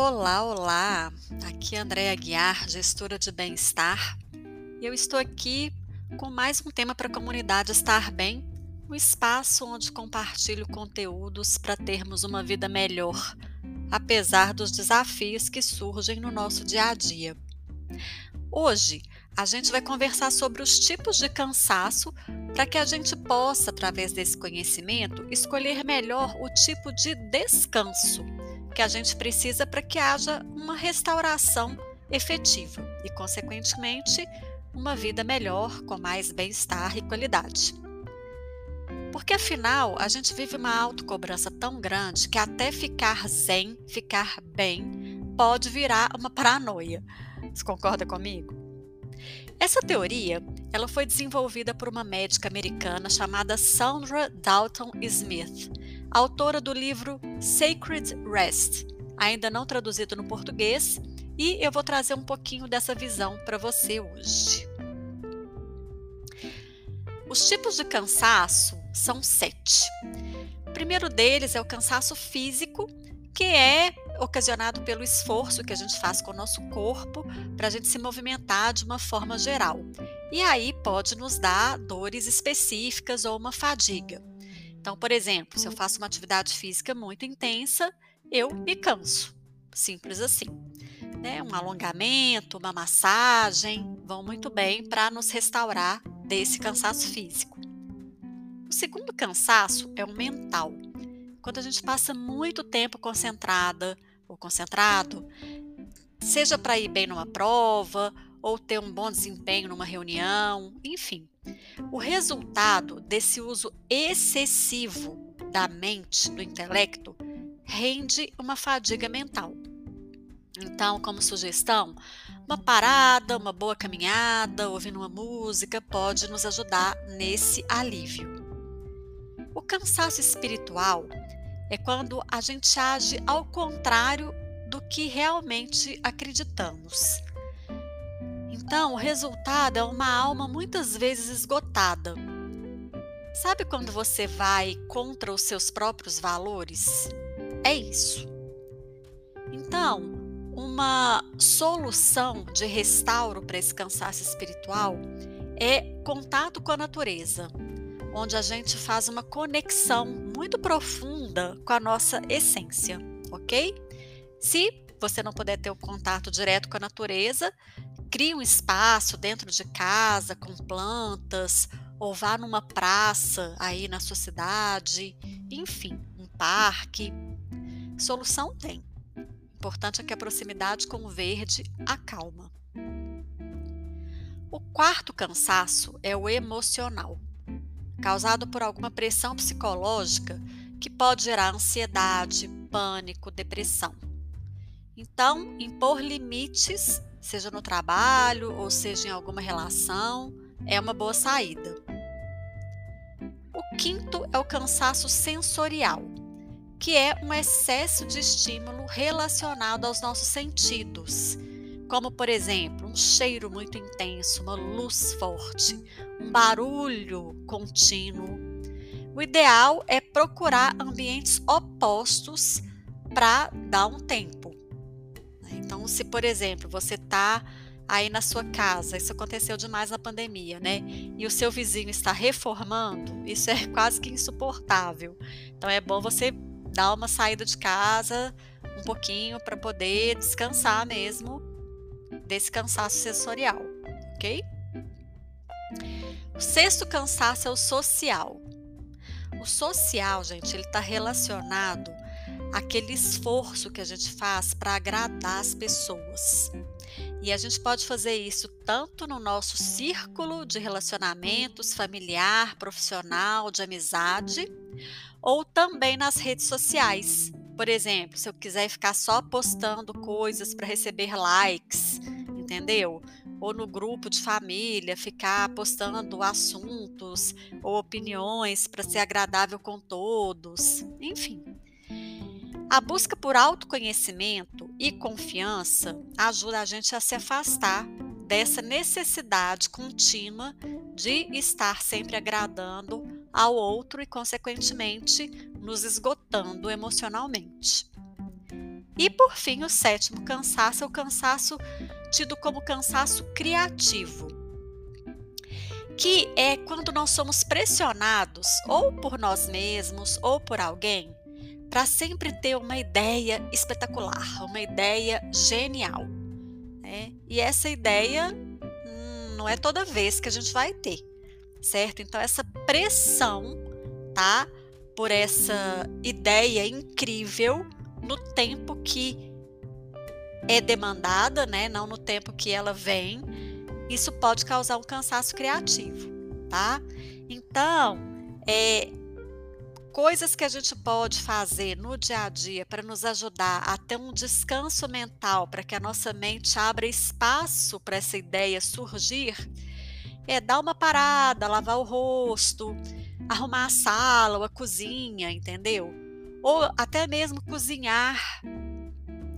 Olá, olá! Aqui é Andréa Guiar, gestora de bem-estar, e eu estou aqui com mais um tema para a comunidade Estar Bem, um espaço onde compartilho conteúdos para termos uma vida melhor, apesar dos desafios que surgem no nosso dia a dia. Hoje, a gente vai conversar sobre os tipos de cansaço para que a gente possa, através desse conhecimento, escolher melhor o tipo de descanso que a gente precisa para que haja uma restauração efetiva e, consequentemente, uma vida melhor, com mais bem-estar e qualidade. Porque afinal, a gente vive uma autocobrança tão grande que até ficar zen, ficar bem, pode virar uma paranoia. Você concorda comigo? Essa teoria, ela foi desenvolvida por uma médica americana chamada Sandra Dalton Smith, autora do livro Sacred Rest, ainda não traduzido no português, e eu vou trazer um pouquinho dessa visão para você hoje. Os tipos de cansaço são sete. O primeiro deles é o cansaço físico, que é ocasionado pelo esforço que a gente faz com o nosso corpo para a gente se movimentar de uma forma geral. E aí pode nos dar dores específicas ou uma fadiga. Então, por exemplo, se eu faço uma atividade física muito intensa, eu me canso. Simples assim. Né? Um alongamento, uma massagem vão muito bem para nos restaurar desse cansaço físico. O segundo cansaço é o mental. Quando a gente passa muito tempo concentrada ou concentrado, seja para ir bem numa prova ou ter um bom desempenho numa reunião, enfim. O resultado desse uso excessivo da mente, do intelecto, rende uma fadiga mental. Então, como sugestão, uma parada, uma boa caminhada, ouvindo uma música pode nos ajudar nesse alívio. O cansaço espiritual é quando a gente age ao contrário do que realmente acreditamos. Então, o resultado é uma alma muitas vezes esgotada. Sabe quando você vai contra os seus próprios valores? É isso. Então, uma solução de restauro para esse cansaço espiritual é contato com a natureza, onde a gente faz uma conexão muito profunda com a nossa essência, ok? Se você não puder ter o contato direto com a natureza, crie um espaço dentro de casa com plantas, ou vá numa praça aí na sua cidade, enfim, um parque. Solução tem. O importante é que a proximidade com o verde acalma. O quarto cansaço é o emocional, causado por alguma pressão psicológica que pode gerar ansiedade, pânico, depressão. Então, impor limites seja no trabalho ou seja em alguma relação, é uma boa saída. O quinto é o cansaço sensorial, que é um excesso de estímulo relacionado aos nossos sentidos, como por exemplo, um cheiro muito intenso, uma luz forte, um barulho contínuo. O ideal é procurar ambientes opostos para dar um tempo. Então, se, por exemplo, você está aí na sua casa, isso aconteceu demais na pandemia, né? E o seu vizinho está reformando, isso é quase que insuportável. Então, é bom você dar uma saída de casa um pouquinho para poder descansar mesmo desse cansaço sensorial, ok? O sexto cansaço é o social. O social, gente, ele está relacionado aquele esforço que a gente faz para agradar as pessoas. E a gente pode fazer isso tanto no nosso círculo de relacionamentos familiar, profissional, de amizade, ou também nas redes sociais. Por exemplo, se eu quiser ficar só postando coisas para receber likes, entendeu? Ou no grupo de família, ficar postando assuntos ou opiniões para ser agradável com todos. Enfim, a busca por autoconhecimento e confiança ajuda a gente a se afastar dessa necessidade contínua de estar sempre agradando ao outro e, consequentemente, nos esgotando emocionalmente. E por fim, o sétimo cansaço é o cansaço tido como cansaço criativo, que é quando nós somos pressionados ou por nós mesmos ou por alguém para sempre ter uma ideia espetacular, uma ideia genial. Né? E essa ideia hum, não é toda vez que a gente vai ter, certo? Então, essa pressão, tá? Por essa ideia incrível no tempo que é demandada, né? Não no tempo que ela vem. Isso pode causar um cansaço criativo, tá? Então, é, coisas que a gente pode fazer no dia a dia para nos ajudar a ter um descanso mental, para que a nossa mente abra espaço para essa ideia surgir, é dar uma parada, lavar o rosto, arrumar a sala ou a cozinha, entendeu? Ou até mesmo cozinhar.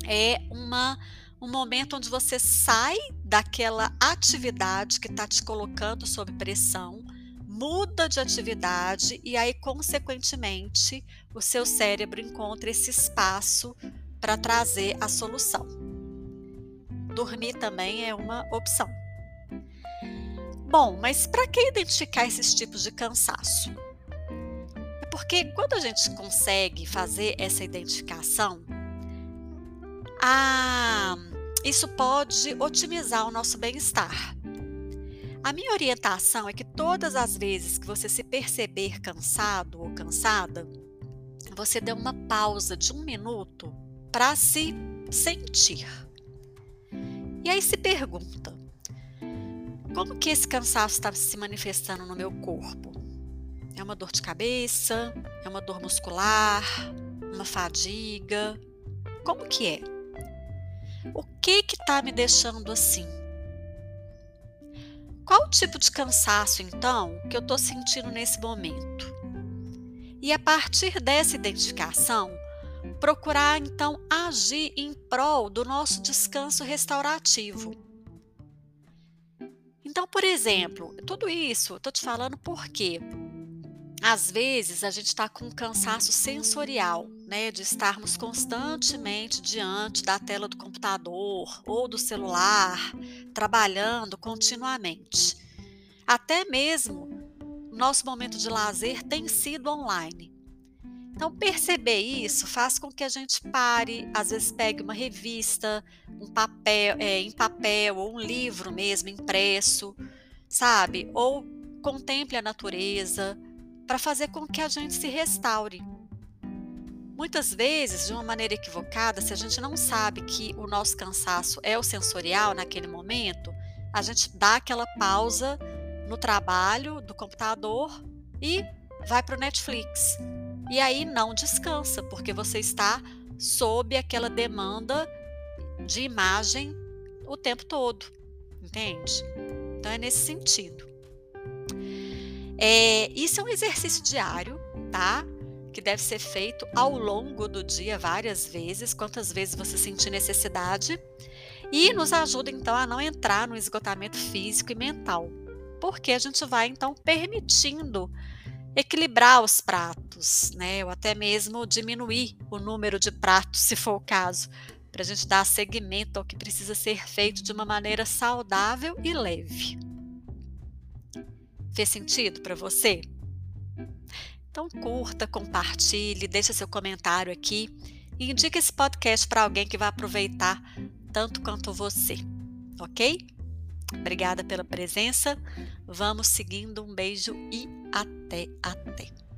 É uma, um momento onde você sai daquela atividade que está te colocando sob pressão muda de atividade e aí, consequentemente, o seu cérebro encontra esse espaço para trazer a solução. Dormir também é uma opção. Bom, mas para que identificar esses tipos de cansaço? É porque quando a gente consegue fazer essa identificação, a... isso pode otimizar o nosso bem-estar. A minha orientação é que todas as vezes que você se perceber cansado ou cansada, você dê uma pausa de um minuto para se sentir. E aí se pergunta: como que esse cansaço está se manifestando no meu corpo? É uma dor de cabeça? É uma dor muscular? Uma fadiga? Como que é? O que que está me deixando assim? Qual o tipo de cansaço, então, que eu estou sentindo nesse momento? E a partir dessa identificação, procurar então agir em prol do nosso descanso restaurativo. Então, por exemplo, tudo isso eu estou te falando porque às vezes a gente está com um cansaço sensorial, né, de estarmos constantemente diante da tela do computador ou do celular, trabalhando continuamente. Até mesmo nosso momento de lazer tem sido online. Então, perceber isso faz com que a gente pare, às vezes pegue uma revista, um papel, é, em papel ou um livro mesmo impresso, sabe? Ou contemple a natureza para fazer com que a gente se restaure. Muitas vezes, de uma maneira equivocada, se a gente não sabe que o nosso cansaço é o sensorial naquele momento, a gente dá aquela pausa no trabalho do computador e vai para o Netflix. E aí não descansa, porque você está sob aquela demanda de imagem o tempo todo, entende? Então é nesse sentido. É, isso é um exercício diário, tá? que deve ser feito ao longo do dia várias vezes, quantas vezes você sentir necessidade, e nos ajuda então a não entrar no esgotamento físico e mental, porque a gente vai então permitindo equilibrar os pratos, né, ou até mesmo diminuir o número de pratos, se for o caso, para a gente dar seguimento ao que precisa ser feito de uma maneira saudável e leve. Fez sentido para você? Então curta, compartilhe, deixe seu comentário aqui e indique esse podcast para alguém que vai aproveitar tanto quanto você, ok? Obrigada pela presença. Vamos seguindo. Um beijo e até, até.